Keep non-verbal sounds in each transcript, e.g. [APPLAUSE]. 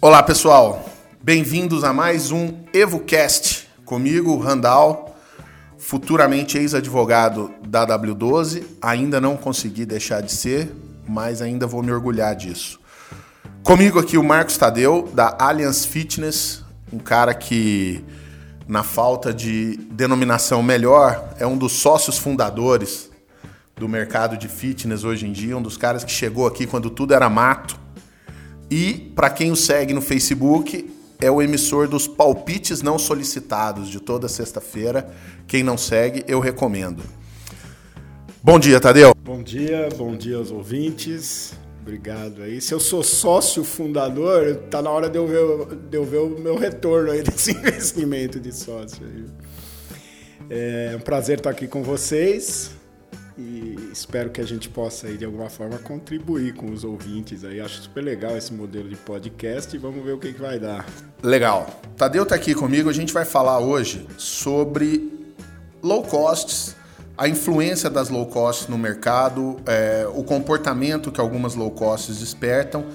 Olá pessoal, bem-vindos a mais um EvoCast comigo, Randall, futuramente ex-advogado da W12. Ainda não consegui deixar de ser, mas ainda vou me orgulhar disso. Comigo aqui o Marcos Tadeu, da Allianz Fitness, um cara que, na falta de denominação melhor, é um dos sócios fundadores do mercado de fitness hoje em dia, um dos caras que chegou aqui quando tudo era mato e, para quem o segue no Facebook, é o emissor dos palpites não solicitados de toda sexta-feira. Quem não segue, eu recomendo. Bom dia, Tadeu. Bom dia, bom dia aos ouvintes. Obrigado aí. Se eu sou sócio fundador, tá na hora de eu ver, de eu ver o meu retorno aí [LAUGHS] desse investimento de sócio. Aí. É um prazer estar aqui com vocês e espero que a gente possa aí, de alguma forma contribuir com os ouvintes aí. Acho super legal esse modelo de podcast e vamos ver o que, que vai dar. Legal. Tadeu está aqui comigo. A gente vai falar hoje sobre low costs, a influência das low costs no mercado, é, o comportamento que algumas low costs despertam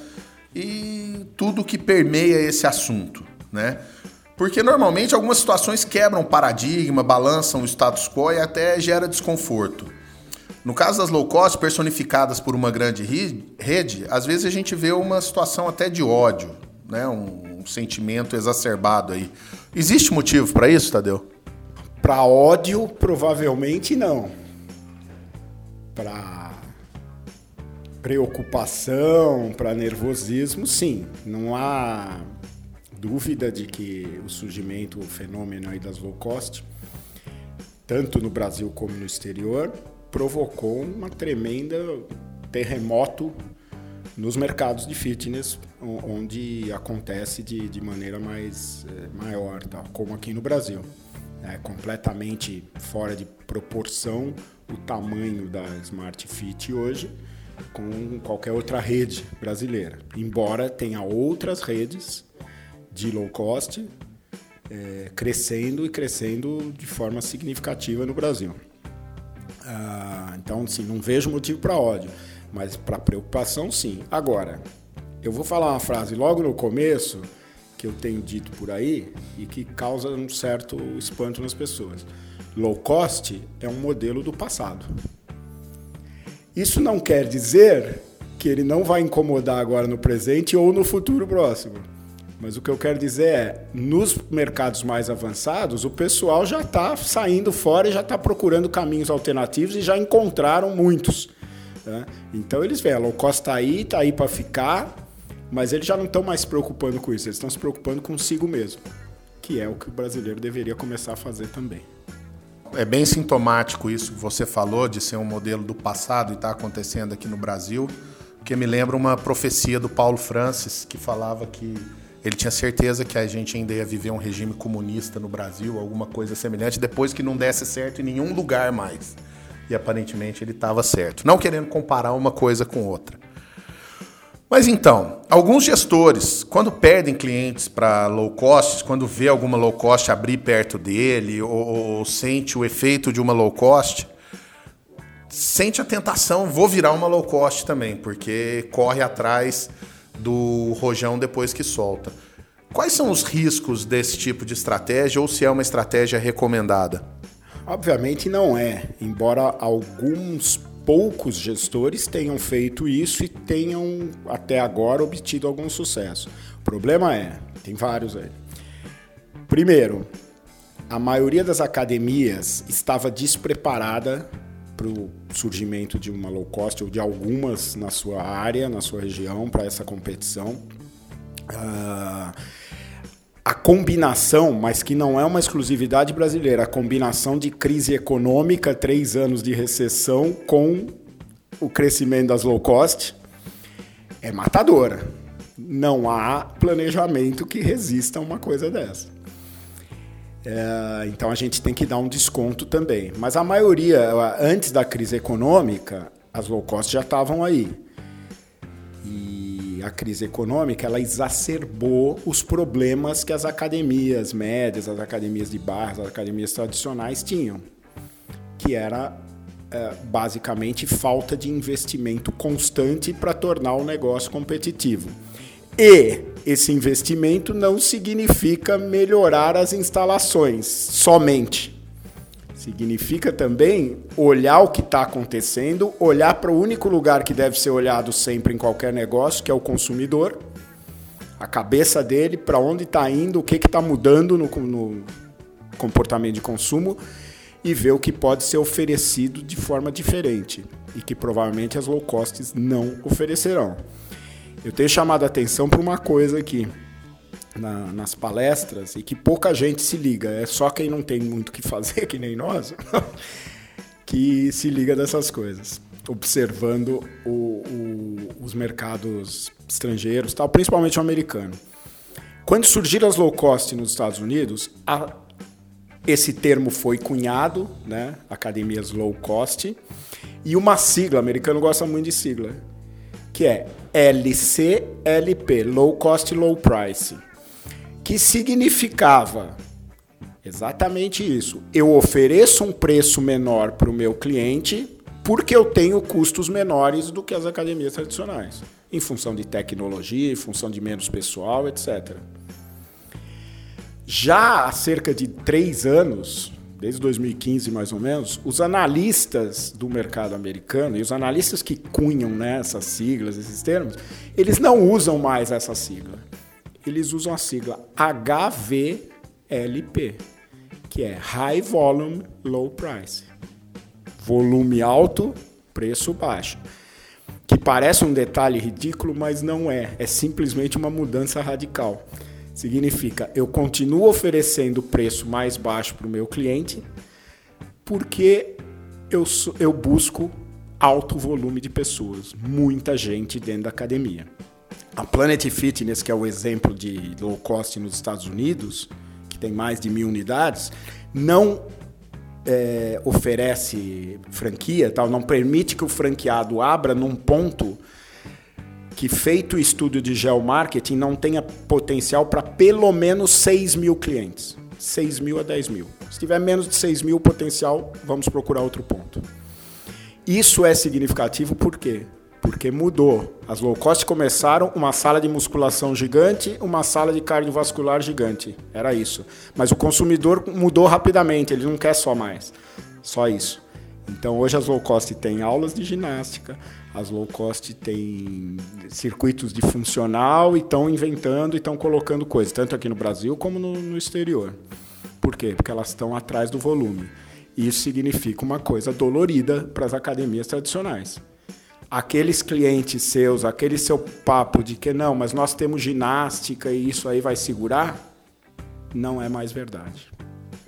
e tudo que permeia esse assunto, né? Porque normalmente algumas situações quebram paradigma, balançam o status quo e até gera desconforto. No caso das low cost personificadas por uma grande rede, às vezes a gente vê uma situação até de ódio, né? um, sentimento exacerbado aí. Existe motivo para isso, Tadeu? Para ódio, provavelmente não. Para preocupação, para nervosismo, sim. Não há dúvida de que o surgimento, o fenômeno aí das low cost, tanto no Brasil como no exterior, provocou uma tremenda terremoto nos mercados de fitness, onde acontece de, de maneira mais é, maior, tá? como aqui no Brasil. É completamente fora de proporção o tamanho da Smart Fit hoje com qualquer outra rede brasileira. Embora tenha outras redes de low cost é, crescendo e crescendo de forma significativa no Brasil. Ah, então, sim, não vejo motivo para ódio, mas para preocupação, sim. Agora, eu vou falar uma frase logo no começo que eu tenho dito por aí e que causa um certo espanto nas pessoas. Low cost é um modelo do passado. Isso não quer dizer que ele não vai incomodar agora no presente ou no futuro próximo. Mas o que eu quero dizer é, nos mercados mais avançados, o pessoal já está saindo fora e já está procurando caminhos alternativos e já encontraram muitos. Né? Então eles veem, a low cost está aí, está aí para ficar, mas eles já não estão mais se preocupando com isso, eles estão se preocupando consigo mesmo, que é o que o brasileiro deveria começar a fazer também. É bem sintomático isso que você falou de ser um modelo do passado e está acontecendo aqui no Brasil, porque me lembra uma profecia do Paulo Francis que falava que ele tinha certeza que a gente ainda ia viver um regime comunista no Brasil, alguma coisa semelhante, depois que não desse certo em nenhum lugar mais. E aparentemente ele estava certo. Não querendo comparar uma coisa com outra. Mas então, alguns gestores, quando perdem clientes para low cost, quando vê alguma low cost abrir perto dele, ou, ou, sente o efeito de uma low cost, sente a tentação, vou virar uma low cost também, porque corre atrás do rojão depois que solta. Quais são os riscos desse tipo de estratégia ou se é uma estratégia recomendada? Obviamente não é, embora alguns poucos gestores tenham feito isso e tenham até agora obtido algum sucesso. O problema é, tem vários aí. Primeiro, a maioria das academias estava despreparada para o surgimento de uma low cost ou de algumas na sua área, na sua região, para essa competição. Uh, combinação, mas que não é uma exclusividade brasileira, a combinação de crise econômica, três anos de recessão, com o crescimento das low cost, é matadora. Não há planejamento que resista a uma coisa dessa. É, então a gente tem que dar um desconto também. Mas a maioria, antes da crise econômica, as low cost já estavam aí. A crise econômica ela exacerbou os problemas que as academias médias, as academias de bairros, as academias tradicionais tinham, que era é, basicamente falta de investimento constante para tornar o negócio competitivo. E esse investimento não significa melhorar as instalações somente. Significa também olhar o que está acontecendo, olhar para o único lugar que deve ser olhado sempre em qualquer negócio, que é o consumidor, a cabeça dele, para onde está indo, o que está mudando no, no comportamento de consumo e ver o que pode ser oferecido de forma diferente e que provavelmente as low costs não oferecerão. Eu tenho chamado a atenção para uma coisa aqui na, nas palestras e que pouca gente se liga. É só quem não tem muito o que fazer, [LAUGHS] que nem nós, [LAUGHS] que se liga dessas coisas. Observando o, o, os mercados estrangeiros, tal, principalmente o americano. Quando surgiram as low cost nos Estados Unidos, a, esse termo foi cunhado, né? academias low cost, e uma sigla, o americano gosta muito de sigla, que é LCLP, Low Cost Low Price que significava exatamente isso. Eu ofereço um preço menor para o meu cliente porque eu tenho custos menores do que as academias tradicionais, em função de tecnologia, em função de menos pessoal, etc. Já há cerca de três anos, desde 2015 mais ou menos, os analistas do mercado americano e os analistas que cunham né, essas siglas, esses termos, eles não usam mais essa sigla eles usam a sigla HVLP, que é High Volume Low Price. Volume alto, preço baixo. Que parece um detalhe ridículo, mas não é. É simplesmente uma mudança radical. Significa, eu continuo oferecendo preço mais baixo para o meu cliente, porque eu, eu busco alto volume de pessoas, muita gente dentro da academia. A Planet Fitness, que é o exemplo de low cost nos Estados Unidos, que tem mais de mil unidades, não é, oferece franquia, tal, não permite que o franqueado abra num ponto que, feito o estudo de geomarketing, não tenha potencial para pelo menos 6 mil clientes. 6 mil a 10 mil. Se tiver menos de 6 mil potencial, vamos procurar outro ponto. Isso é significativo por quê? Porque mudou. As low cost começaram uma sala de musculação gigante, uma sala de cardiovascular gigante. Era isso. Mas o consumidor mudou rapidamente, ele não quer só mais. Só isso. Então hoje as low cost têm aulas de ginástica, as low cost têm circuitos de funcional e estão inventando e estão colocando coisas, tanto aqui no Brasil como no, no exterior. Por quê? Porque elas estão atrás do volume. Isso significa uma coisa dolorida para as academias tradicionais aqueles clientes seus, aquele seu papo de que não, mas nós temos ginástica e isso aí vai segurar, não é mais verdade.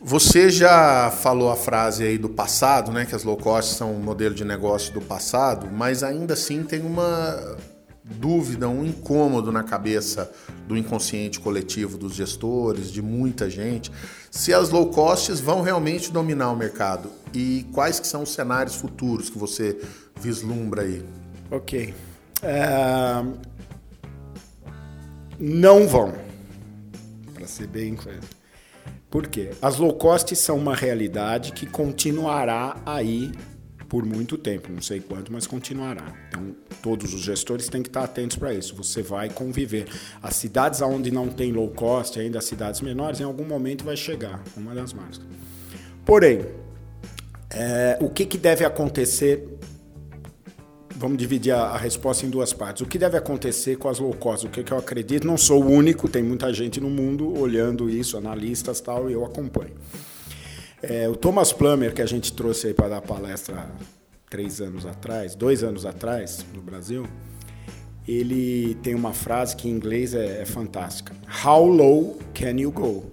Você já falou a frase aí do passado, né, que as low cost são um modelo de negócio do passado, mas ainda assim tem uma dúvida, um incômodo na cabeça do inconsciente coletivo dos gestores, de muita gente, se as low costs vão realmente dominar o mercado e quais que são os cenários futuros que você vislumbra aí? Ok. É... Não vão, para ser bem claro. Por quê? As low cost são uma realidade que continuará aí por muito tempo, não sei quanto, mas continuará. Então, todos os gestores têm que estar atentos para isso. Você vai conviver. As cidades onde não tem low cost, ainda as cidades menores, em algum momento vai chegar, uma das marcas. Porém, é, o que, que deve acontecer vamos dividir a, a, resposta em duas partes. O que deve acontecer com as low cost? O que, que eu acredito? Não sou o único, tem muita gente no mundo olhando isso, analistas tal, e eu acompanho. É, o Thomas Plummer, que a gente trouxe aí para dar palestra três anos atrás, dois anos atrás, no Brasil, ele tem uma frase que em inglês é, é fantástica. How low can you go?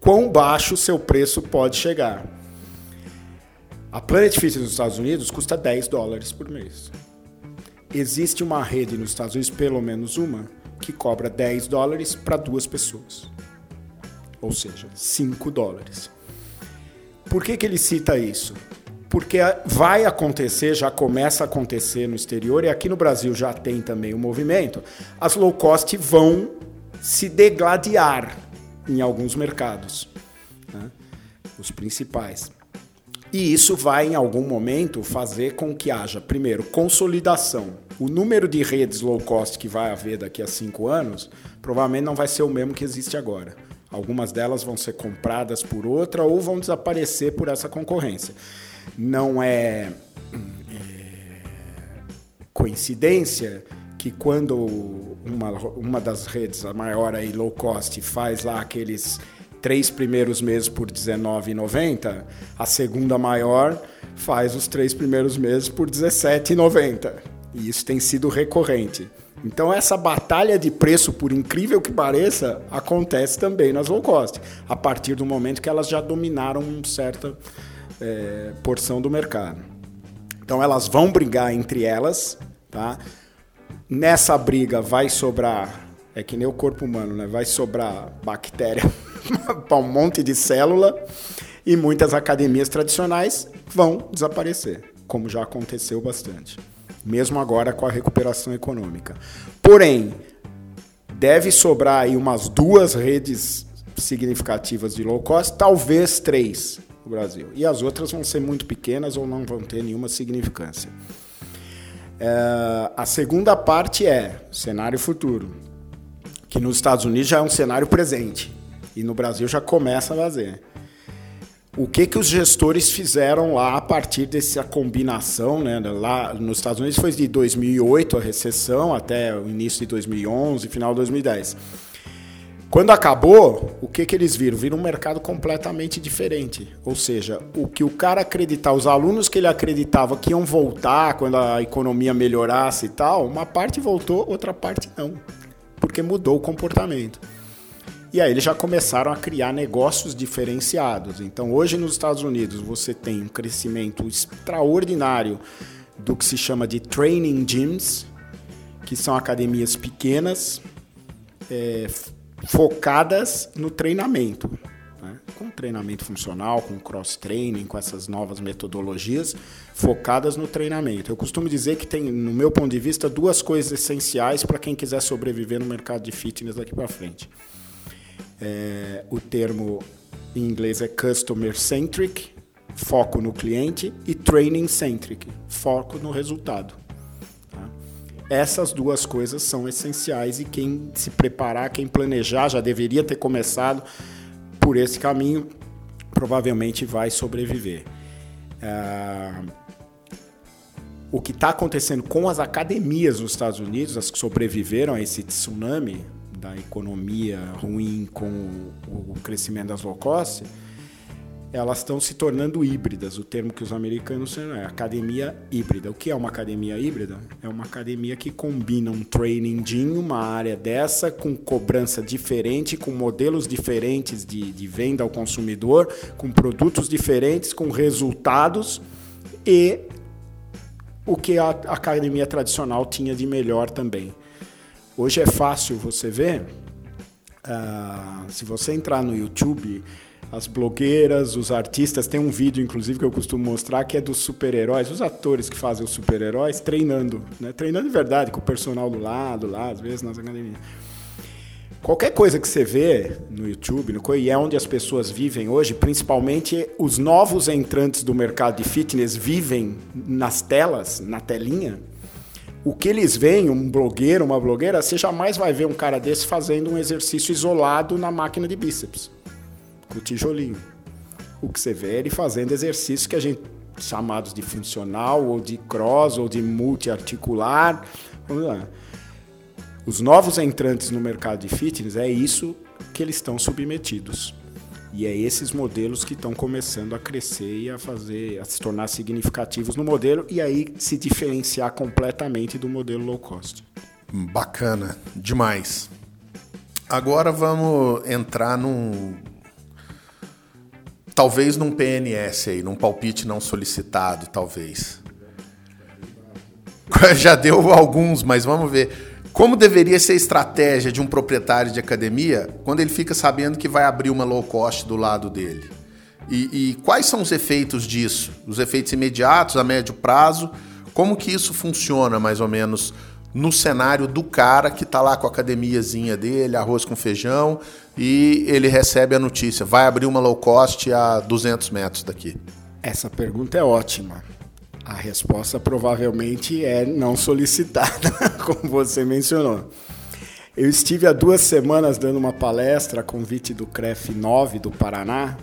Quão baixo seu preço pode chegar? A Planet Fitness nos Estados Unidos custa 10 dólares por mês existe uma rede nos Estados Unidos, pelo menos uma, que cobra 10 dólares para duas pessoas. Ou seja, 5 dólares. Por que, que ele cita isso? porque vai acontecer, já começa a acontecer no exterior, e aqui no Brasil já tem também o movimento, as low cost vão se degladiar em alguns mercados, né? os principais. E isso vai, em algum momento, fazer com que haja, primeiro, consolidação. O número de redes low cost que vai haver daqui a cinco anos provavelmente não vai ser o mesmo que existe agora. Algumas delas vão ser compradas por outra ou vão desaparecer por essa concorrência. Não é, é coincidência que quando uma, uma das redes, a maior aí, low cost, faz lá aqueles três primeiros meses por R$19,90, a segunda maior faz os três primeiros meses por R$17,90. E isso tem sido recorrente. Então essa batalha de preço, por incrível que pareça, acontece também nas low cost, a partir do momento que elas já dominaram uma certa é, porção do mercado. Então elas vão brigar entre elas, tá? Nessa briga vai sobrar, é que nem o corpo humano, né? Vai sobrar bactéria [LAUGHS] [LAUGHS] para um monte de célula e muitas academias tradicionais vão desaparecer, como já aconteceu bastante, mesmo agora com a recuperação econômica. Porém, deve sobrar aí umas duas redes significativas de low cost, talvez três no Brasil. E as outras vão ser muito pequenas ou não vão ter nenhuma significância. É, a segunda parte é cenário futuro, que nos Estados Unidos já é um cenário presente. E no Brasil já começa a fazer. O que, que os gestores fizeram lá a partir dessa combinação? Né? Lá nos Estados Unidos foi de 2008 a recessão até o início de 2011, final de 2010. Quando acabou, o que, que eles viram? Viram um mercado completamente diferente. Ou seja, o que o cara acreditava, os alunos que ele acreditava que iam voltar quando a economia melhorasse e tal, uma parte voltou, outra parte não. Porque mudou o comportamento. E aí eles já começaram a criar negócios diferenciados. Então, hoje nos Estados Unidos, você tem um crescimento extraordinário do que se chama de training gyms, que são academias pequenas, é, focadas no treinamento. Né? Com treinamento funcional, com cross-training, com essas novas metodologias focadas no treinamento. Eu costumo dizer que tem, no meu ponto de vista, duas coisas essenciais para quem quiser sobreviver no mercado de fitness daqui para frente. É, o termo em inglês é customer centric, foco no cliente, e training centric, foco no resultado. Tá? Essas duas coisas são essenciais e quem se preparar, quem planejar, já deveria ter começado por esse caminho, provavelmente vai sobreviver. É, o que está acontecendo com as academias nos Estados Unidos, as que sobreviveram a esse tsunami, da economia ruim com o, crescimento das low cost, elas estão se tornando híbridas. O termo que os americanos usam é academia híbrida. O que é uma academia híbrida? É uma academia que combina um training de uma área dessa com cobrança diferente, com modelos diferentes de, de venda ao consumidor, com produtos diferentes, com resultados e o que a academia tradicional tinha de melhor também. Hoje é fácil você ver, uh, se você entrar no YouTube, as blogueiras, os artistas, tem um vídeo, inclusive, que eu costumo mostrar, que é dos super-heróis, os atores que fazem os super-heróis treinando, né? treinando de verdade, com o personal do lado, lá, às vezes nas academias. Qualquer coisa que você vê no YouTube, no, e é onde as pessoas vivem hoje, principalmente os novos entrantes do mercado de fitness vivem nas telas, na telinha, o que eles veem, um blogueiro, uma blogueira, você jamais vai ver um cara desse fazendo um exercício isolado na máquina de bíceps, com o tijolinho. O que você vê é ele fazendo exercícios que a gente chamados de funcional, ou de cross, ou de multiarticular. Vamos lá. Os novos entrantes no mercado de fitness é isso que eles estão submetidos. E é esses modelos que estão começando a crescer e a fazer, a se tornar significativos no modelo e aí se diferenciar completamente do modelo low cost. Bacana, demais. Agora vamos entrar num talvez num PNS aí, num palpite não solicitado, talvez. [LAUGHS] Já deu alguns, mas vamos ver. Como deveria ser a estratégia de um proprietário de academia quando ele fica sabendo que vai abrir uma low cost do lado dele? E, e, quais são os efeitos disso? Os efeitos imediatos, a médio prazo? Como que isso funciona, mais ou menos, no cenário do cara que está lá com a academiazinha dele, arroz com feijão, e ele recebe a notícia, vai abrir uma low cost a 200 metros daqui? Essa pergunta é ótima. A resposta provavelmente é não solicitada, [LAUGHS] como você mencionou. Eu estive há duas semanas dando uma palestra a convite do CREF 9 do Paraná,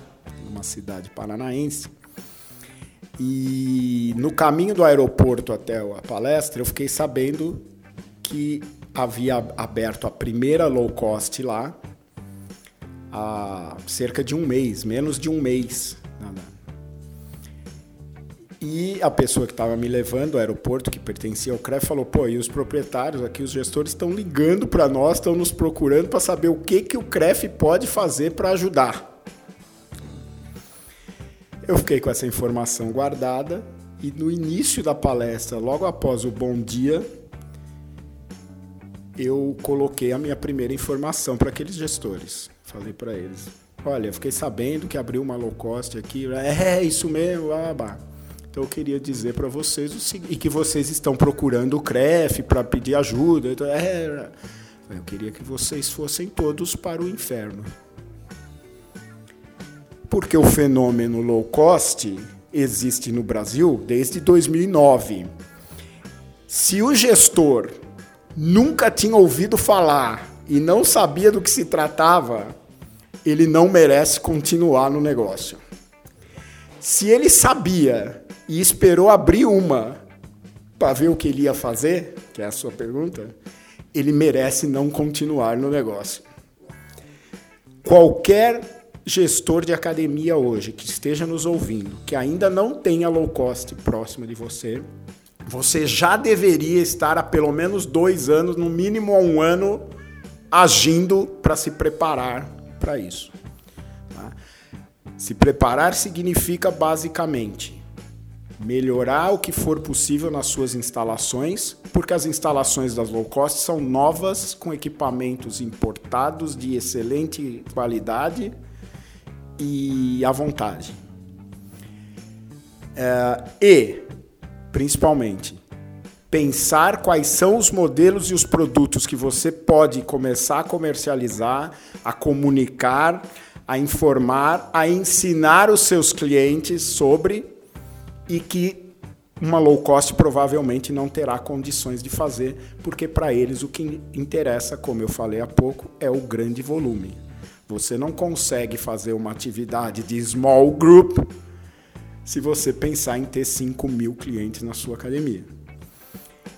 uma cidade paranaense. E no caminho do aeroporto até a palestra, eu fiquei sabendo que havia aberto a primeira low cost lá há cerca de um mês, menos de um mês. E a pessoa que estava me levando ao aeroporto, que pertencia ao CREF, falou: pô, e os proprietários aqui, os gestores, estão ligando para nós, estão nos procurando para saber o que, que o CREF pode fazer para ajudar. Eu fiquei com essa informação guardada e no início da palestra, logo após o bom dia, eu coloquei a minha primeira informação para aqueles gestores. Falei para eles: olha, fiquei sabendo que abriu uma low cost aqui. É, isso mesmo, ah, Então eu queria dizer para vocês o seguinte, e que vocês estão procurando o CREF para pedir ajuda. Então, é, eu queria que vocês fossem todos para o inferno. Porque o fenômeno low cost existe no Brasil desde 2009. Se o gestor nunca tinha ouvido falar e não sabia do que se tratava, ele não merece continuar no negócio. Se ele sabia e esperou abrir uma para ver o que ele ia fazer, que é a sua pergunta, ele merece não continuar no negócio. Qualquer gestor de academia hoje que esteja nos ouvindo, que ainda não tenha low cost próxima de você, você já deveria estar há pelo menos dois anos, no mínimo há um ano, agindo para se preparar para isso. Tá? Se preparar significa basicamente melhorar o que for possível nas suas instalações, porque as instalações das low cost são novas, com equipamentos importados de excelente qualidade e à vontade. É, e principalmente. Pensar quais são os modelos e os produtos que você pode começar a comercializar, a comunicar, a informar, a ensinar os seus clientes sobre e que uma low cost provavelmente não terá condições de fazer, porque para eles o que interessa, como eu falei há pouco, é o grande volume. Você não consegue fazer uma atividade de small group se você pensar em ter 5 mil clientes na sua academia.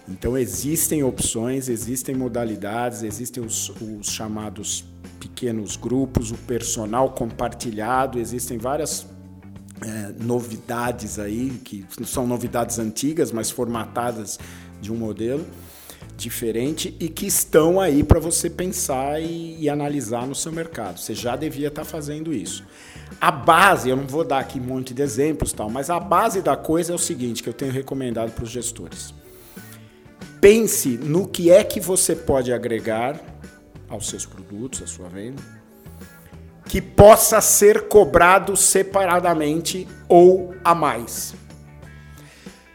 Então existem opções, existem modalidades, existem os, os chamados pequenos grupos, o personal compartilhado, existem várias é, novidades aí, que são novidades antigas, mas formatadas de um modelo diferente e que estão aí para você pensar e, e, analisar no seu mercado. Você já devia estar tá fazendo isso. A base, eu não vou dar aqui um monte de exemplos, tal, mas a base da coisa é o seguinte que eu tenho recomendado para os gestores. Pense no que é que você pode agregar aos seus produtos, à sua venda, que possa ser cobrado separadamente ou a mais.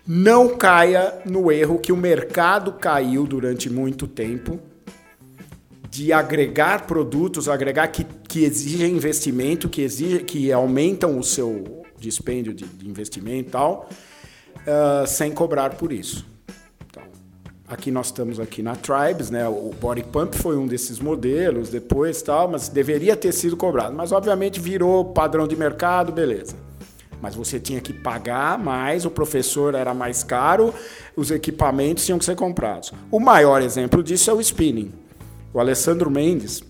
Não caia no erro que o mercado caiu durante muito tempo de agregar produtos, agregar que, que exigem investimento, que, exige, que aumentam o seu dispêndio de, de investimento e tal, uh, sem cobrar por isso. Aqui nós estamos aqui na Tribes, né? O Body Pump foi um desses modelos, depois tal, mas deveria ter sido cobrado. Mas obviamente virou padrão de mercado, beleza. Mas você tinha que pagar mais, o professor era mais caro, os equipamentos tinham que ser comprados. O maior exemplo disso é o spinning. O Alessandro Mendes,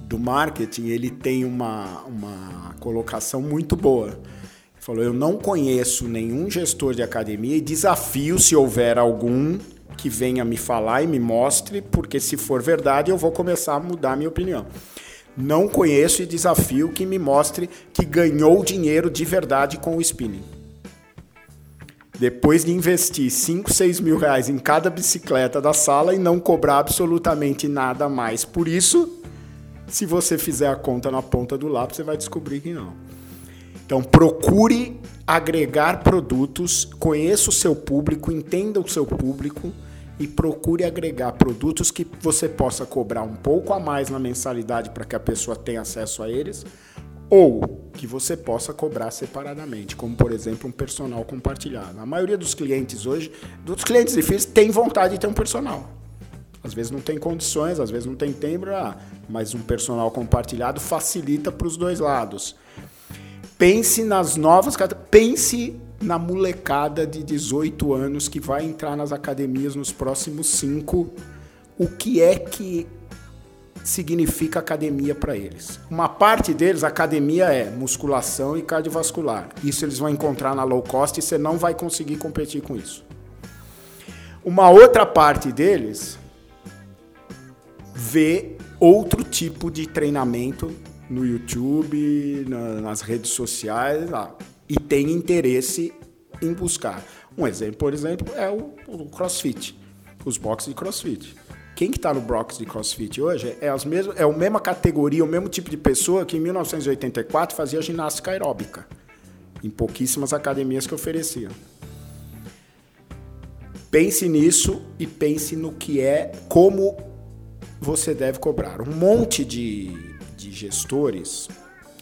do marketing, ele tem uma, uma colocação muito boa. Falou: Eu não conheço nenhum gestor de academia e desafio se houver algum que venha me falar e me mostre, porque se for verdade eu vou começar a mudar minha opinião. Não conheço e desafio que me mostre que ganhou dinheiro de verdade com o spinning. Depois de investir 5, 6 mil reais em cada bicicleta da sala e não cobrar absolutamente nada mais. Por isso, se você fizer a conta na ponta do lápis, você vai descobrir que não. Então procure agregar produtos, conheça o seu público, entenda o seu público e procure agregar produtos que você possa cobrar um pouco a mais na mensalidade para que a pessoa tenha acesso a eles, ou que você possa cobrar separadamente, como por exemplo um personal compartilhado. A maioria dos clientes hoje, dos clientes difíceis, tem vontade de ter um personal. Às vezes não tem condições, às vezes não tem tempo, ah, mas um personal compartilhado facilita para os dois lados. Pense nas novas, pense na molecada de 18 anos que vai entrar nas academias nos próximos cinco. O que é que significa academia para eles? Uma parte deles, academia é musculação e cardiovascular. Isso eles vão encontrar na low cost e você não vai conseguir competir com isso. Uma outra parte deles vê outro tipo de treinamento no YouTube, na, nas redes sociais lá, e tem interesse em buscar. Um exemplo, por exemplo, é o, o CrossFit, os boxes de CrossFit. Quem que está no box de CrossFit hoje é, as mesmas, é a mesma categoria, o mesmo tipo de pessoa que em 1984 fazia ginástica aeróbica, em pouquíssimas academias que ofereciam. Pense nisso e pense no que é, como você deve cobrar. Um monte de de gestores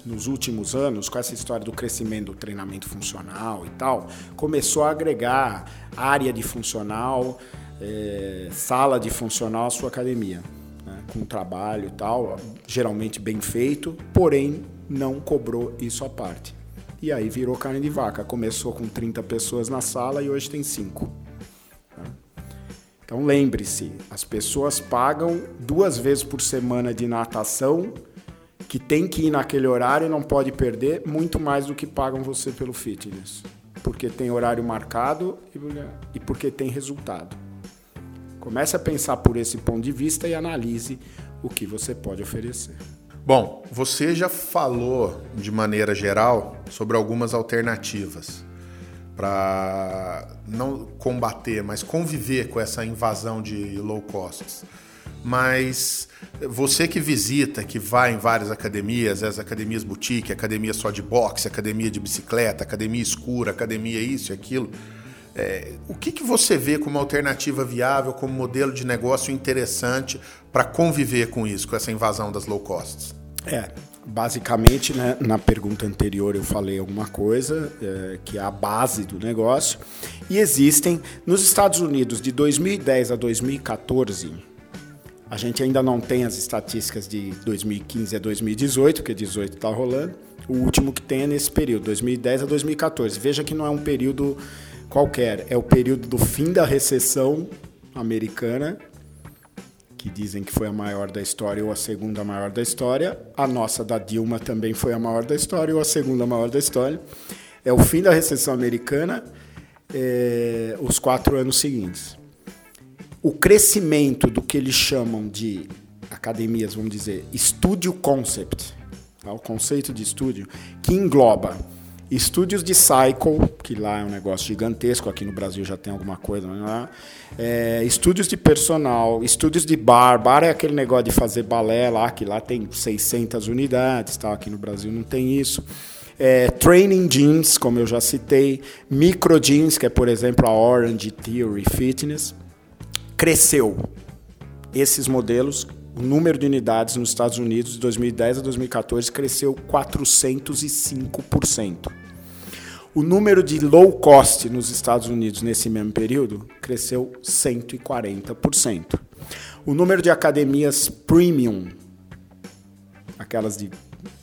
nos últimos anos, com essa história do crescimento do treinamento funcional e tal, começou a agregar área de funcional, é, sala de funcional à sua academia, né, com trabalho e tal, geralmente bem feito, porém não cobrou isso à parte. E aí virou carne de vaca. Começou com 30 pessoas na sala e hoje tem 5. Né. Então lembre-se, as pessoas pagam duas vezes por semana de natação que tem que ir naquele horário e não pode perder muito mais do que pagam você pelo fitness. Porque tem horário marcado e porque tem resultado. Comece a pensar por esse ponto de vista e analise o que você pode oferecer. Bom, você já falou de maneira geral sobre algumas alternativas para não combater, mas conviver com essa invasão de low costs. Mas você que visita, que vai em várias academias, as academias boutique, academia só de boxe, academia de bicicleta, academia escura, academia isso e aquilo, é, o que, que você vê como alternativa viável, como modelo de negócio interessante para conviver com isso, com essa invasão das low costs? É, basicamente, né, na pergunta anterior eu falei alguma coisa é, que é a base do negócio. E existem, nos Estados Unidos, de 2010 a 2014, a gente ainda não tem as estatísticas de 2015 a 2018, porque 18 está rolando. O último que tem é nesse período, 2010 a 2014. Veja que não é um período qualquer, é o período do fim da recessão americana, que dizem que foi a maior da história ou a segunda maior da história. A nossa da Dilma também foi a maior da história ou a segunda maior da história. É o fim da recessão americana, é, os quatro anos seguintes o crescimento do que eles chamam de academias, vamos dizer, studio concept, tá? o conceito de estúdio, que engloba estúdios de cycle, que lá é um negócio gigantesco, aqui no Brasil já tem alguma coisa, né? é, estúdios de personal, estúdios de bar, bar é aquele negócio de fazer balé lá, que lá tem 600 unidades, tá? aqui no Brasil não tem isso. É, training gyms, como eu já citei, micro gyms, que é, por exemplo, a Orange Theory Fitness, cresceu. Esses modelos, o número de unidades nos Estados Unidos de 2010 a 2014 cresceu 405%. O número de low cost nos Estados Unidos nesse mesmo período cresceu 140%. O número de academias premium, aquelas de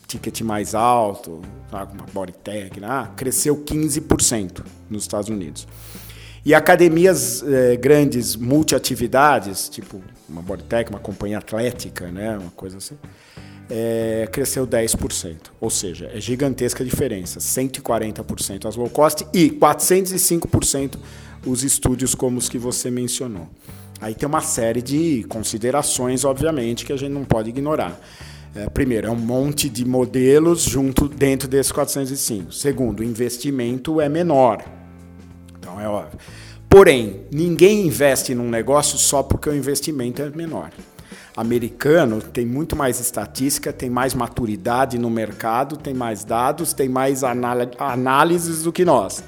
ticket mais alto, uma Bodytech, né? cresceu 15% nos Estados Unidos. E academias eh, grandes, multiatividades, tipo uma Bodytech, uma companhia atlética, né, uma coisa assim, é, cresceu 10%. Ou seja, é gigantesca a diferença. 140% as low cost e 405% os estúdios como os que você mencionou. Aí tem uma série de considerações, obviamente, que a gente não pode ignorar. É, primeiro, é um monte de modelos junto dentro desses 405. Segundo, o investimento é menor. É óbvio. Porém, ninguém investe num negócio só porque o investimento é menor. americano tem muito mais estatística, tem mais maturidade no mercado, tem mais dados, tem mais análises do que nós.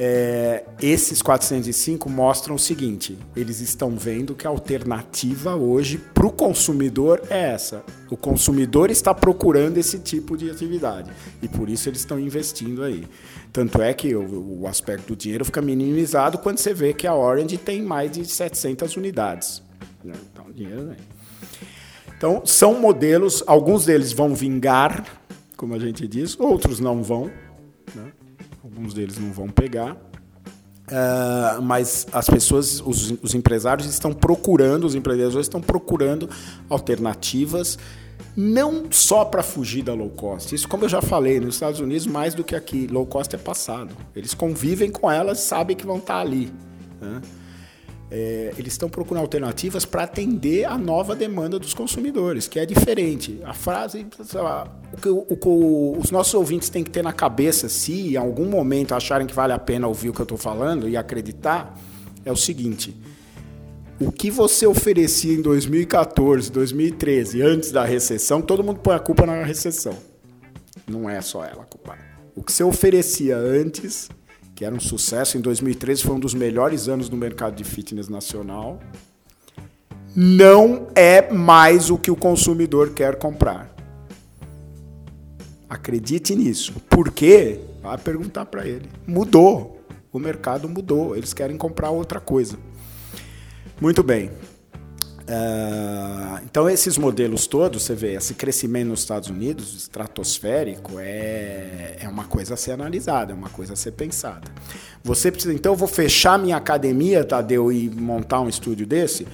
É, esses 405 mostram o seguinte: eles estão vendo que a alternativa hoje para o consumidor é essa. O consumidor está procurando esse tipo de atividade e por isso eles estão investindo aí. Tanto é que o, o aspecto do dinheiro fica minimizado quando você vê que a Orange tem mais de 700 unidades. Né? Então, dinheiro vem. Então, são modelos, alguns deles vão vingar, como a gente diz, outros não vão. Né? alguns deles não vão pegar. Uh, mas as pessoas, os, os, empresários estão procurando, os empreendedores estão procurando alternativas, não só para fugir da low cost. Isso, como eu já falei, nos Estados Unidos, mais do que aqui, low cost é passado. Eles convivem com elas, sabem que vão estar tá ali. Né? É, eles estão procurando alternativas para atender a nova demanda dos consumidores, que é diferente. A frase, lá, o que o, o, os nossos ouvintes têm que ter na cabeça, se em algum momento acharem que vale a pena ouvir o que eu estou falando e acreditar, é o seguinte: o que você oferecia em 2014, 2013, antes da recessão, todo mundo põe a culpa na recessão. Não é só ela a culpa. O que você oferecia antes que era um sucesso. Em 2013 foi um dos melhores anos no mercado de fitness nacional. Não é mais o que o consumidor quer comprar. Acredite nisso. Por quê? Vai perguntar para ele. Mudou. O mercado mudou. Eles querem comprar outra coisa. Muito bem. Uh, então, esses modelos todos, você vê, esse crescimento nos Estados Unidos, estratosférico, é, é uma coisa a ser analisada, é uma coisa a ser pensada. Você precisa, então, eu vou fechar minha academia, Tadeu, e montar um estúdio desse?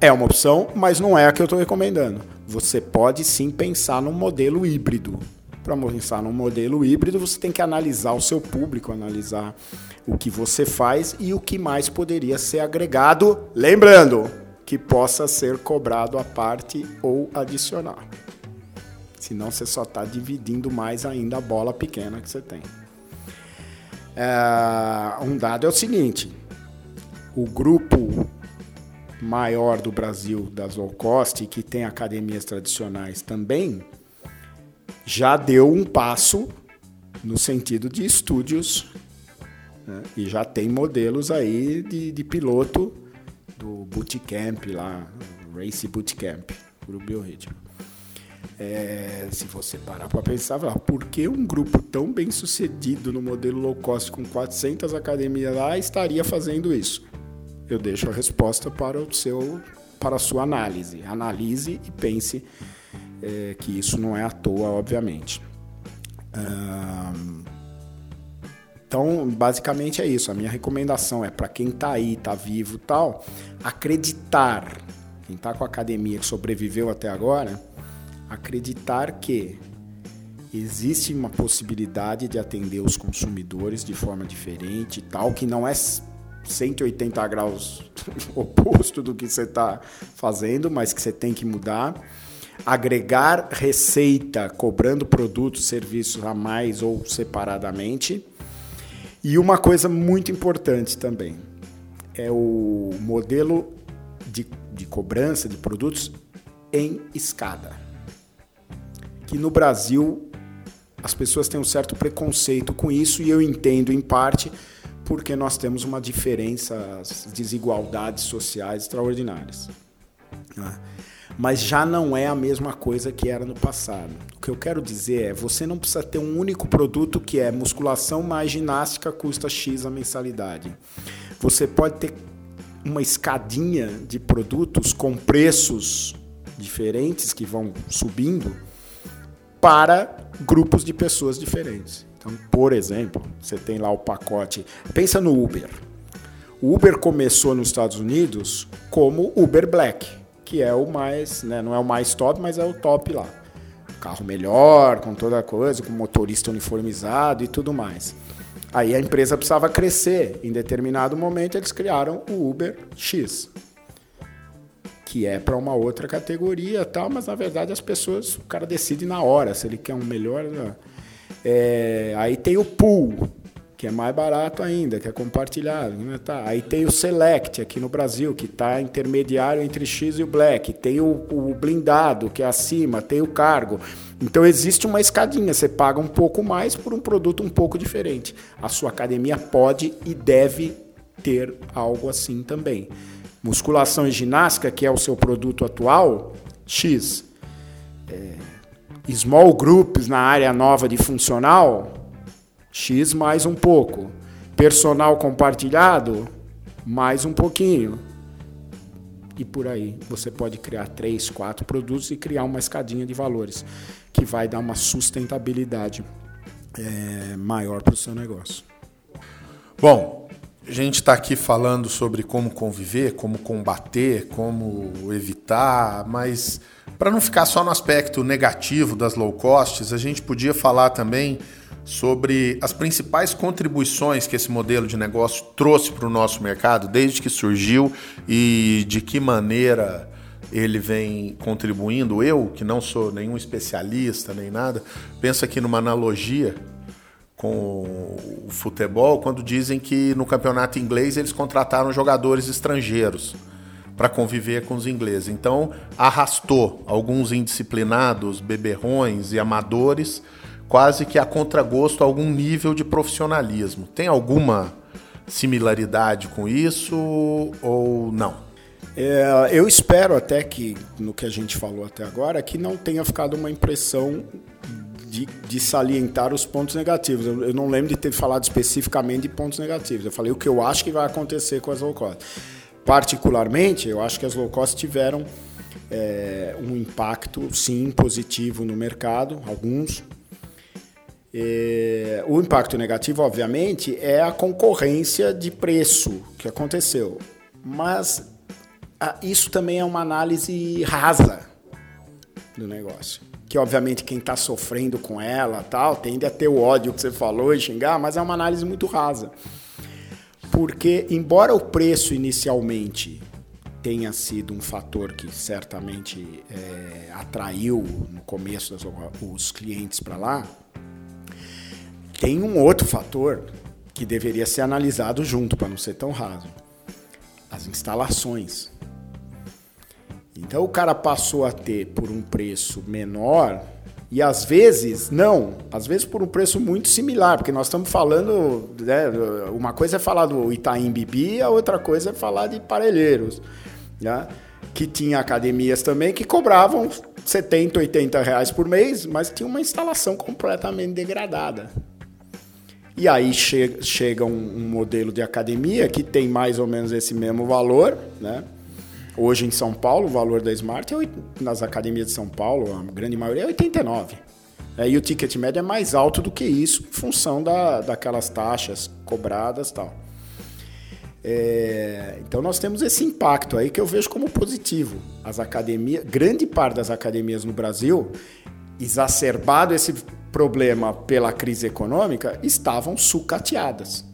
É uma opção, mas não é a que eu estou recomendando. Você pode sim pensar num modelo híbrido. Para pensar num modelo híbrido, você tem que analisar o seu público, analisar o que você faz e o que mais poderia ser agregado. Lembrando, que possa ser cobrado à parte ou adicional. Senão você só está dividindo mais ainda a bola pequena que você tem. É, um dado é o seguinte: o grupo maior do Brasil das low cost, que tem academias tradicionais também, já deu um passo no sentido de estúdios né? e já tem modelos aí de, de piloto do Bootcamp lá, Race Bootcamp, grupo Bioritmo. É, se você parar para pensar, por que um grupo tão bem sucedido no modelo low cost com 400 academias lá estaria fazendo isso? Eu deixo a resposta para o seu, para a sua análise. Analise e pense é, que isso não é à toa, obviamente. Então, basicamente é isso. A minha recomendação é para quem está aí, está vivo tal, acreditar, quem está com a academia que sobreviveu até agora, acreditar que existe uma possibilidade de atender os consumidores de forma diferente tal, que não é 180 graus [LAUGHS] oposto do que você está fazendo, mas que você tem que mudar. Agregar receita cobrando produtos, serviços a mais ou separadamente e uma coisa muito importante também é o modelo de, de cobrança de produtos em escada. Que no Brasil as pessoas têm um certo preconceito com isso e eu entendo em parte porque nós temos uma diferença, desigualdades sociais extraordinárias. Né? Mas já não é a mesma coisa que era no passado. O que eu quero dizer é, você não precisa ter um único produto que é musculação mais ginástica custa X a mensalidade. Você pode ter uma escadinha de produtos com preços diferentes que vão subindo para grupos de pessoas diferentes. Então, por exemplo, você tem lá o pacote. Pensa no Uber. O Uber começou nos Estados Unidos como Uber Black que é o mais, né, não é o mais top, mas é o top lá. Carro melhor, com toda a coisa, com motorista uniformizado e tudo mais. Aí a empresa precisava crescer. Em determinado momento eles criaram o Uber X, que é para uma outra categoria, tal, mas na verdade as pessoas, o cara decide na hora se ele quer um melhor. Né? É, aí tem o Pool, que é mais barato ainda, que é compartilhado. Né? Tá. Aí tem o Select aqui no Brasil, que está intermediário entre X e o Black. Tem o, o, blindado, que é acima, tem o cargo. Então existe uma escadinha, você paga um pouco mais por um produto um pouco diferente. A sua academia pode e deve ter algo assim também. Musculação e ginástica, que é o seu produto atual, X. É, small groups na área nova de funcional, X mais um pouco. Personal compartilhado, mais um pouquinho. E por aí você pode criar três, quatro produtos e criar uma escadinha de valores que vai dar uma sustentabilidade é, maior para o seu negócio. Bom, a gente está aqui falando sobre como conviver, como combater, como evitar, mas para não ficar só no aspecto negativo das low costs, a gente podia falar também sobre as principais contribuições que esse modelo de negócio trouxe para o nosso mercado desde que surgiu e de que maneira ele vem contribuindo. Eu, que não sou nenhum especialista nem nada, penso aqui numa analogia com o futebol, quando dizem que no campeonato inglês eles contrataram jogadores estrangeiros para conviver com os ingleses. Então, arrastou alguns indisciplinados, beberrões e amadores quase que a contragosto algum nível de profissionalismo. Tem alguma similaridade com isso ou não? É, eu espero até que, no que a gente falou até agora, que não tenha ficado uma impressão de, de salientar os pontos negativos. Eu, eu, não lembro de ter falado especificamente de pontos negativos. Eu falei o que eu acho que vai acontecer com as low cost. Particularmente, eu acho que as low cost tiveram é, um impacto, sim, positivo no mercado, alguns, é, o impacto negativo, obviamente, é a concorrência de preço que aconteceu. Mas a, isso também é uma análise rasa do negócio. Que, obviamente, quem está sofrendo com ela tal tende a ter o ódio que você falou e xingar, mas é uma análise muito rasa. Porque, embora o preço inicialmente tenha sido um fator que certamente é, atraiu no começo os clientes para lá, tem um outro fator que deveria ser analisado junto para não ser tão raso: as instalações. Então o cara passou a ter por um preço menor e às vezes não, às vezes por um preço muito similar, porque nós estamos falando, né, uma coisa é falar do Itaim Bibi, a outra coisa é falar de Parelheiros, né, que tinha academias também que cobravam 70, 80 reais por mês, mas tinha uma instalação completamente degradada. E aí che chega um, um, modelo de academia que tem mais ou menos esse mesmo valor, né? Hoje em São Paulo, o valor da Smart é, nas academias de São Paulo, a grande maioria é 89. É, e o ticket médio é mais alto do que isso, em função da, daquelas taxas cobradas tal. É, então nós temos esse impacto aí que eu vejo como positivo. As academias, grande parte das academias no Brasil, exacerbado esse problema pela crise econômica, estavam sucateadas.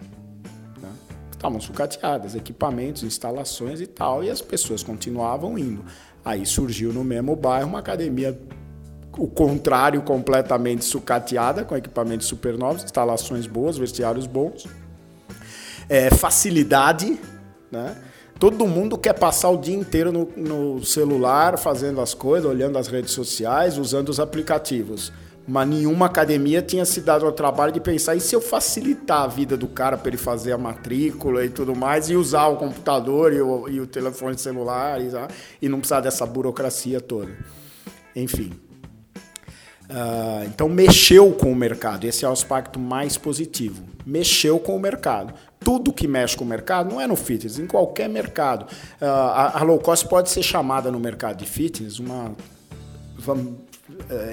Estavam sucateadas, equipamentos, instalações e tal, e as pessoas continuavam indo. Aí surgiu no mesmo bairro uma academia, o contrário, completamente sucateada, com equipamentos super novos, instalações boas, vestiários bons, é, facilidade, né? Todo mundo quer passar o dia inteiro no, no celular, fazendo as coisas, olhando as redes sociais, usando os aplicativos mas nenhuma academia tinha se dado ao trabalho de pensar e se eu facilitar a vida do cara para ele fazer a matrícula e tudo mais e usar o computador e o, e o telefone celular e, e, não precisar dessa burocracia toda. Enfim. Uh, então mexeu com o mercado, esse é o aspecto mais positivo. Mexeu com o mercado. Tudo que mexe com o mercado não é no fitness, em qualquer mercado. Uh, a, low cost pode ser chamada no mercado de fitness uma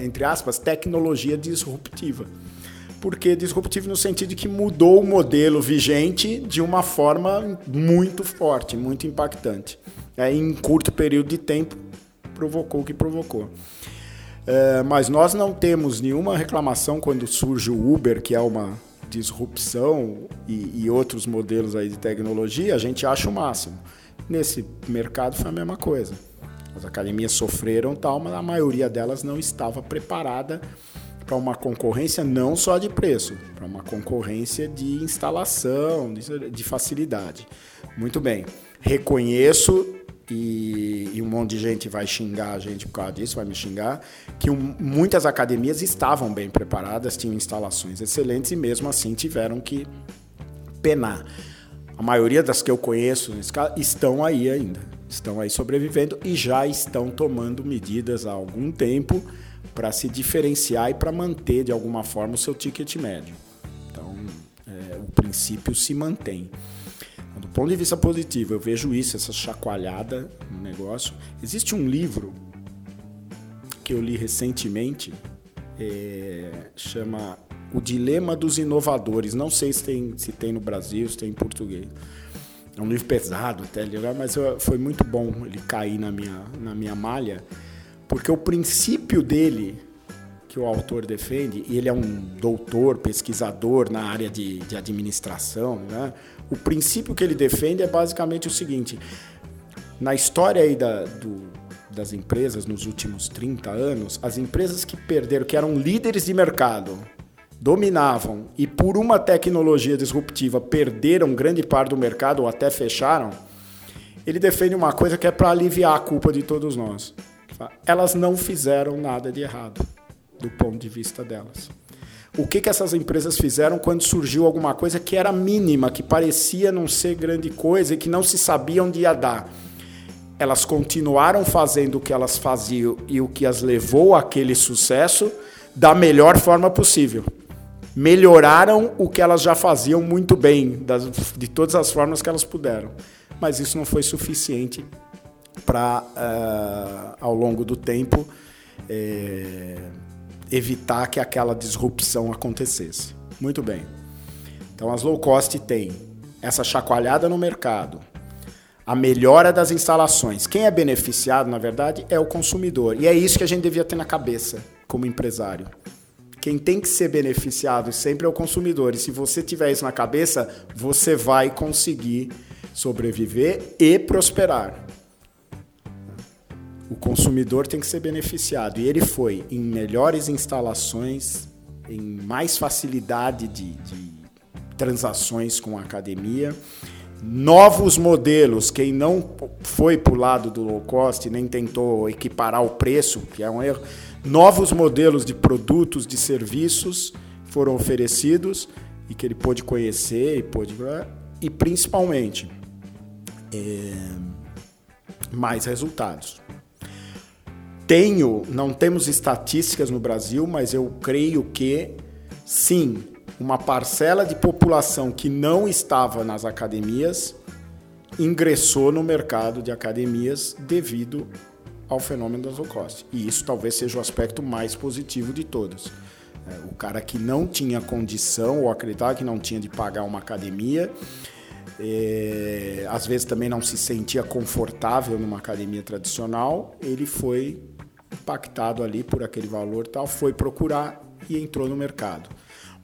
entre aspas, tecnologia disruptiva. Porque disruptivo no sentido que mudou o modelo vigente de uma forma muito forte, muito impactante. É, em curto período de tempo, provocou o que provocou. É, mas nós não temos nenhuma reclamação quando surge o Uber, que é uma disrupção, e, e outros modelos aí de tecnologia, a gente acha o máximo. Nesse mercado foi a mesma coisa. As academias sofreram tal, mas a maioria delas não estava preparada para uma concorrência não só de preço, para uma concorrência de instalação, de facilidade. Muito bem. Reconheço e, e, um monte de gente vai xingar a gente por causa disso, vai me xingar, que um, muitas academias estavam bem preparadas, tinham instalações excelentes e mesmo assim tiveram que penar. A maioria das que eu conheço estão aí ainda, estão aí sobrevivendo e já estão tomando medidas há algum tempo para se diferenciar e para manter de alguma forma o seu ticket médio. Então, é, o princípio se mantém. Do ponto de vista positivo, eu vejo isso, essa chacoalhada no negócio. Existe um livro que eu li recentemente, é, chama O Dilema dos Inovadores. Não sei se tem, se tem no Brasil, se tem em português. É um livro pesado até, mas foi muito bom ele cair na minha, na minha malha, porque o princípio dele que o autor defende, e ele é um doutor, pesquisador na área de, de administração, né? o princípio que ele defende é basicamente o seguinte: na história aí da, do, das empresas nos últimos 30 anos, as empresas que perderam, que eram líderes de mercado, dominavam e por uma tecnologia disruptiva perderam grande parte do mercado ou até fecharam, ele defende uma coisa que é para aliviar a culpa de todos nós. Elas não fizeram nada de errado do ponto de vista delas. O que, que essas empresas fizeram quando surgiu alguma coisa que era mínima, que parecia não ser grande coisa e que não se sabia onde ia dar? Elas continuaram fazendo o que elas faziam e o que as levou àquele sucesso da melhor forma possível. Melhoraram o que elas já faziam muito bem, das, de todas as formas que elas puderam. Mas isso não foi suficiente para, uh, eh, ao longo do tempo, eh, evitar que aquela disrupção acontecesse. Muito bem. Então as low cost têm essa chacoalhada no mercado, a melhora das instalações. Quem é beneficiado, na verdade, é o consumidor. E é isso que a gente devia ter na cabeça como empresário. Quem tem que ser beneficiado sempre é o consumidor. E se você tiver isso na cabeça, você vai conseguir sobreviver e prosperar o consumidor tem que ser beneficiado. E ele foi em melhores instalações, em mais facilidade de, de transações com a academia, novos modelos. Quem não foi para o lado do low cost, nem tentou equiparar o preço, que é um erro, novos modelos de produtos, de serviços foram oferecidos e que ele pôde conhecer e pôde. E principalmente, é, mais resultados. Tenho, não temos estatísticas no Brasil, mas eu creio que sim, uma parcela de população que não estava nas academias ingressou no mercado de academias devido ao fenômeno das low cost. E isso talvez seja o aspecto mais positivo de todos. É, o cara que não tinha condição ou acreditava que não tinha de pagar uma academia, é, às vezes também não se sentia confortável numa academia tradicional, ele foi impactado ali por aquele valor tal, foi procurar e entrou no mercado.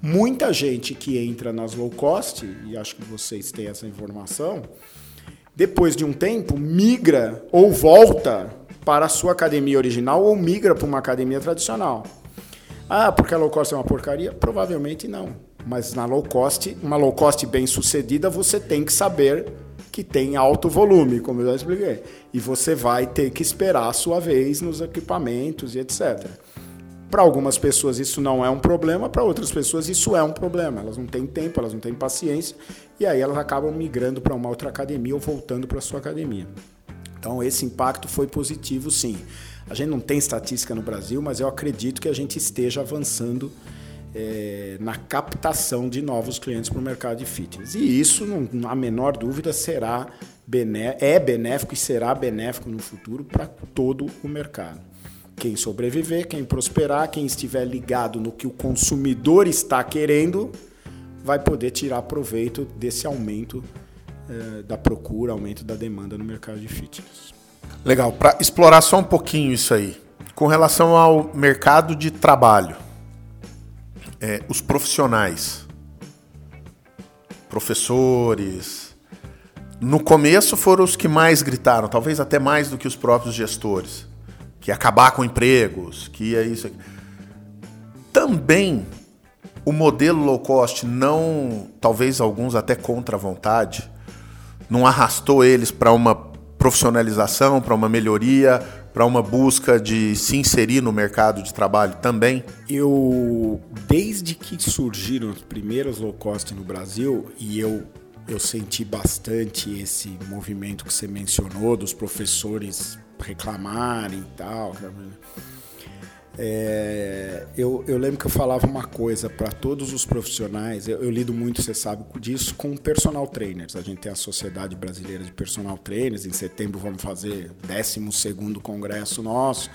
Muita gente que entra nas low cost, e acho que vocês têm essa informação, depois de um tempo migra ou volta para a sua academia original ou migra para uma academia tradicional. Ah, porque a low cost é uma porcaria? Provavelmente não. Mas na low cost, uma low cost bem sucedida, você tem que saber que tem alto volume, como eu já expliquei. E você vai ter que esperar a sua vez nos equipamentos e etc. Para algumas pessoas isso não é um problema, para outras pessoas isso é um problema. Elas não têm tempo, elas não têm paciência, e aí elas acabam migrando para uma outra academia ou voltando para sua academia. Então esse impacto foi positivo sim. A gente não tem estatística no Brasil, mas eu acredito que a gente esteja avançando é, na captação de novos clientes para o mercado de fitness. E isso, não há menor dúvida, será é benéfico e será benéfico no futuro para todo o mercado. Quem sobreviver, quem prosperar, quem estiver ligado no que o consumidor está querendo, vai poder tirar proveito desse aumento é, da procura, aumento da demanda no mercado de fitness. Legal. Para explorar só um pouquinho isso aí, com relação ao mercado de trabalho é, os profissionais, professores, no começo foram os que mais gritaram, talvez até mais do que os próprios gestores, que ia acabar com empregos, que ia isso. Também o modelo low cost não, talvez alguns até contra a vontade, não arrastou eles para uma profissionalização, para uma melhoria, para uma busca de se inserir no mercado de trabalho também? Eu, desde que surgiram os primeiros low cost no Brasil, e eu, eu senti bastante esse movimento que você mencionou, dos professores reclamarem e tal. É, eu, eu, lembro que eu falava uma coisa para todos os profissionais, eu, eu, lido muito, você sabe disso, com personal trainers. A gente tem a Sociedade Brasileira de Personal Trainers, em setembro vamos fazer 12 congresso nosso.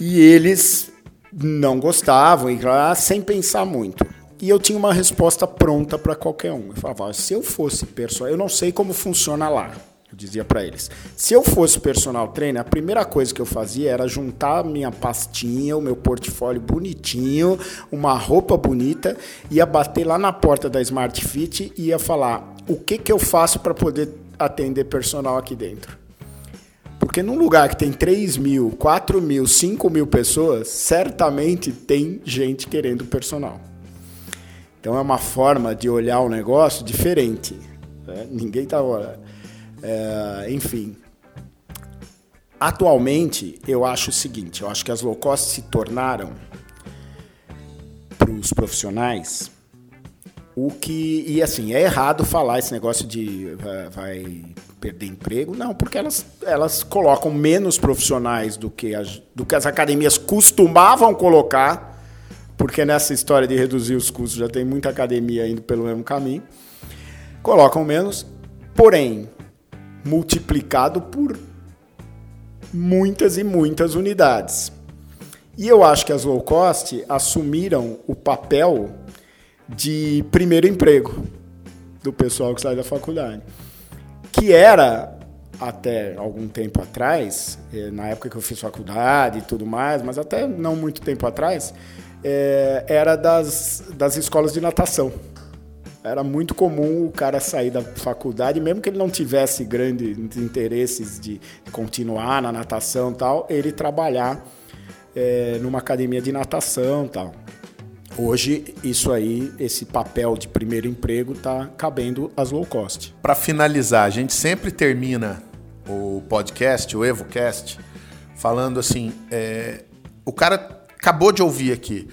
E eles não gostavam, e ah, sem pensar muito. E eu tinha uma resposta pronta para qualquer um. Eu falava, se eu fosse personal, eu não sei como funciona lá. Eu dizia para eles: se eu fosse personal trainer, a primeira coisa que eu fazia era juntar minha pastinha, o meu portfólio bonitinho, uma roupa bonita, ia bater lá na porta da Smart Fit e ia falar: o que, que eu faço para poder atender personal aqui dentro? Porque num lugar que tem 3 mil, 4 mil, 5 mil pessoas, certamente tem gente querendo personal. Então é uma forma de olhar o negócio diferente. Né? Ninguém está é, enfim. Atualmente, eu acho o seguinte: eu acho que as low cost se tornaram para os profissionais o que. E assim, é errado falar esse negócio de vai, vai perder emprego. Não, porque elas, elas colocam menos profissionais do que, as, do que as academias costumavam colocar, porque nessa história de reduzir os custos já tem muita academia indo pelo mesmo caminho. Colocam menos, porém, multiplicado por muitas e muitas unidades. E eu acho que as low cost assumiram o papel de primeiro emprego do pessoal que sai da faculdade, que era até algum tempo atrás, eh, na época que eu fiz faculdade e tudo mais, mas até não muito tempo atrás, é, era das, das escolas de natação. Era muito comum o cara sair da faculdade, mesmo que ele não tivesse grandes interesses de continuar na natação e tal, ele trabalhar é, numa academia de natação e tal. Hoje, isso aí, esse papel de primeiro emprego está cabendo às low cost. Para finalizar, a gente sempre termina o podcast, o EvoCast, falando assim: é, o cara acabou de ouvir aqui.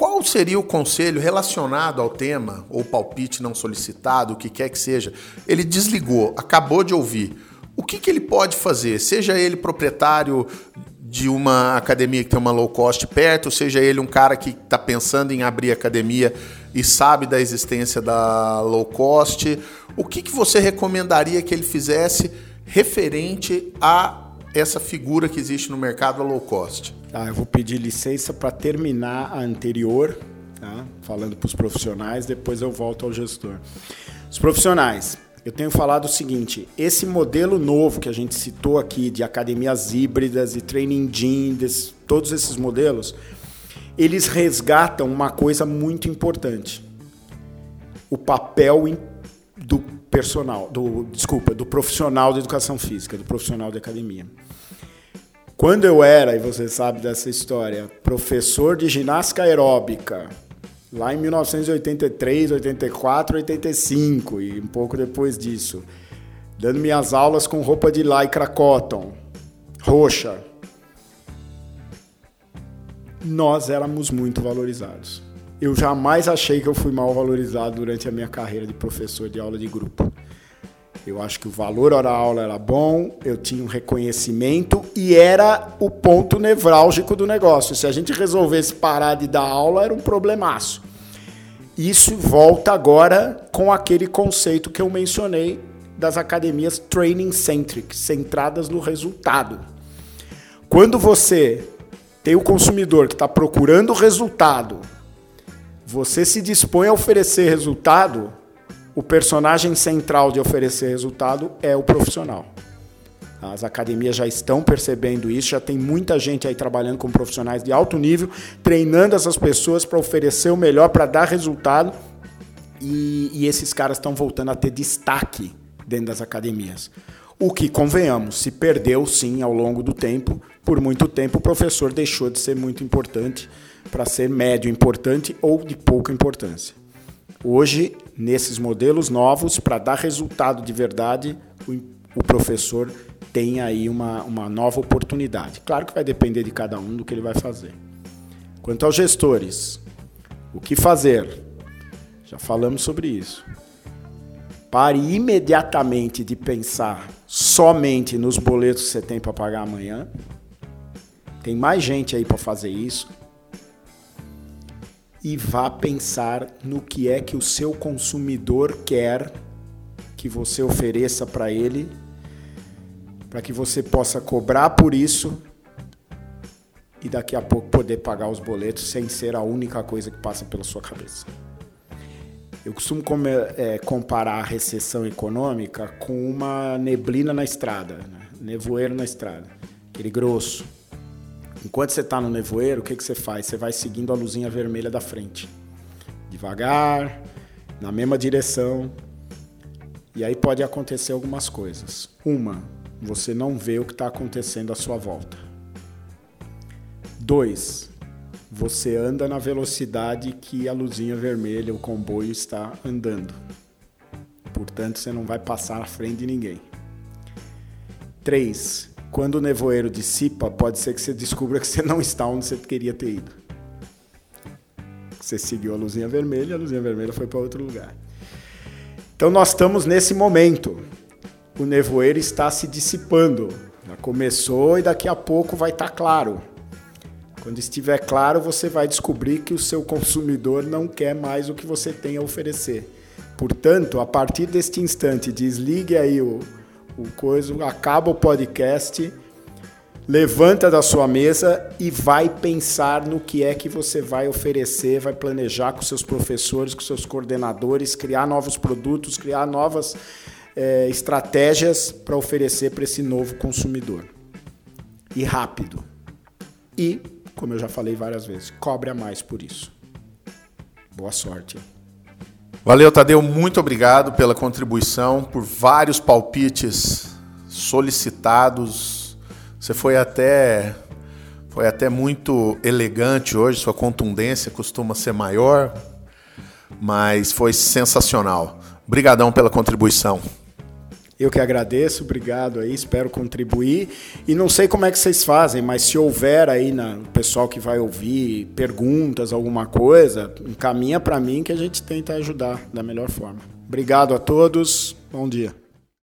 Qual seria o conselho relacionado ao tema, ou palpite não solicitado, o que quer que seja? Ele desligou, acabou de ouvir. O que, que ele pode fazer? Seja ele proprietário de uma academia que tem uma low cost perto, seja ele um cara que está pensando em abrir academia e sabe da existência da low cost, o que, que você recomendaria que ele fizesse referente a essa figura que existe no mercado low cost? Tá, eu vou pedir licença para terminar a anterior, tá? falando para os profissionais, depois eu volto ao gestor. Os profissionais, eu tenho falado o seguinte: esse modelo novo que a gente citou aqui de academias híbridas e training gyms, todos esses modelos, eles resgatam uma coisa muito importante: o papel do personal, do desculpa, do profissional de educação física, do profissional de academia. Quando eu era, e você sabe dessa história, professor de ginástica aeróbica, lá em 1983, 84, 85 e um pouco depois disso, dando minhas aulas com roupa de lycra cotton, roxa, nós éramos muito valorizados. Eu jamais achei que eu fui mal valorizado durante a minha carreira de professor de aula de grupo. Eu acho que o valor hora-aula era bom, eu tinha um reconhecimento e era o ponto nevrálgico do negócio. Se a gente resolvesse parar de dar aula, era um problemaço. Isso volta agora com aquele conceito que eu mencionei das academias training centric, centradas no resultado. Quando você tem o consumidor que está procurando resultado, você se dispõe a oferecer resultado, o personagem central de oferecer resultado é o profissional. As academias já estão percebendo isso, já tem muita gente aí trabalhando com profissionais de alto nível, treinando essas pessoas para oferecer o melhor, para dar resultado. E, e esses caras estão voltando a ter destaque dentro das academias. O que, convenhamos, se perdeu sim ao longo do tempo. Por muito tempo, o professor deixou de ser muito importante para ser médio importante ou de pouca importância. Hoje, nesses modelos novos, para dar resultado de verdade, o, o professor tem aí uma, uma nova oportunidade. Claro que vai depender de cada um do que ele vai fazer. Quanto aos gestores, o que fazer? Já falamos sobre isso. Pare imediatamente de pensar somente nos boletos que você tem para pagar amanhã. Tem mais gente aí para fazer isso. E vá pensar no que é que o seu consumidor quer que você ofereça para ele para que você possa cobrar por isso e daqui a pouco poder pagar os boletos sem ser a única coisa que passa pela sua cabeça. Eu costumo é, comparar a recessão econômica com uma neblina na estrada, né? nevoeiro na estrada, aquele grosso. Enquanto você está no nevoeiro, o que, que você faz? Você vai seguindo a luzinha vermelha da frente, devagar, na mesma direção. E aí pode acontecer algumas coisas. Uma, você não vê o que está acontecendo à sua volta. Dois, você anda na velocidade que a luzinha vermelha, o comboio está andando. Portanto, você não vai passar na frente de ninguém. Três, quando o nevoeiro dissipa, pode ser que você descubra que você não está onde você queria ter ido. Você seguiu a luzinha vermelha, a luzinha vermelha foi para outro lugar. Então nós estamos nesse momento o nevoeiro está se dissipando. Já começou e daqui a pouco vai estar tá claro. Quando estiver claro, você vai descobrir que o seu consumidor não quer mais o que você tem a oferecer. Portanto, a partir deste instante, desligue aí o, o coisa, acaba o podcast, levanta da sua mesa e vai pensar no que é que você vai oferecer, vai planejar com seus professores, com seus coordenadores, criar novos produtos, criar novas é, estratégias para oferecer para esse novo consumidor. E rápido. E, como eu já falei várias vezes, cobre a mais por isso. Boa sorte. Valeu, Tadeu. Muito obrigado pela contribuição, por vários palpites solicitados. Você foi até foi até muito elegante hoje, sua contundência costuma ser maior, mas foi sensacional. Obrigadão pela contribuição. Eu que agradeço, obrigado aí, espero contribuir. E não sei como é que vocês fazem, mas se houver aí na o pessoal que vai ouvir perguntas, alguma coisa, encaminha para mim que a gente tenta ajudar da melhor forma. Obrigado a todos. Bom dia.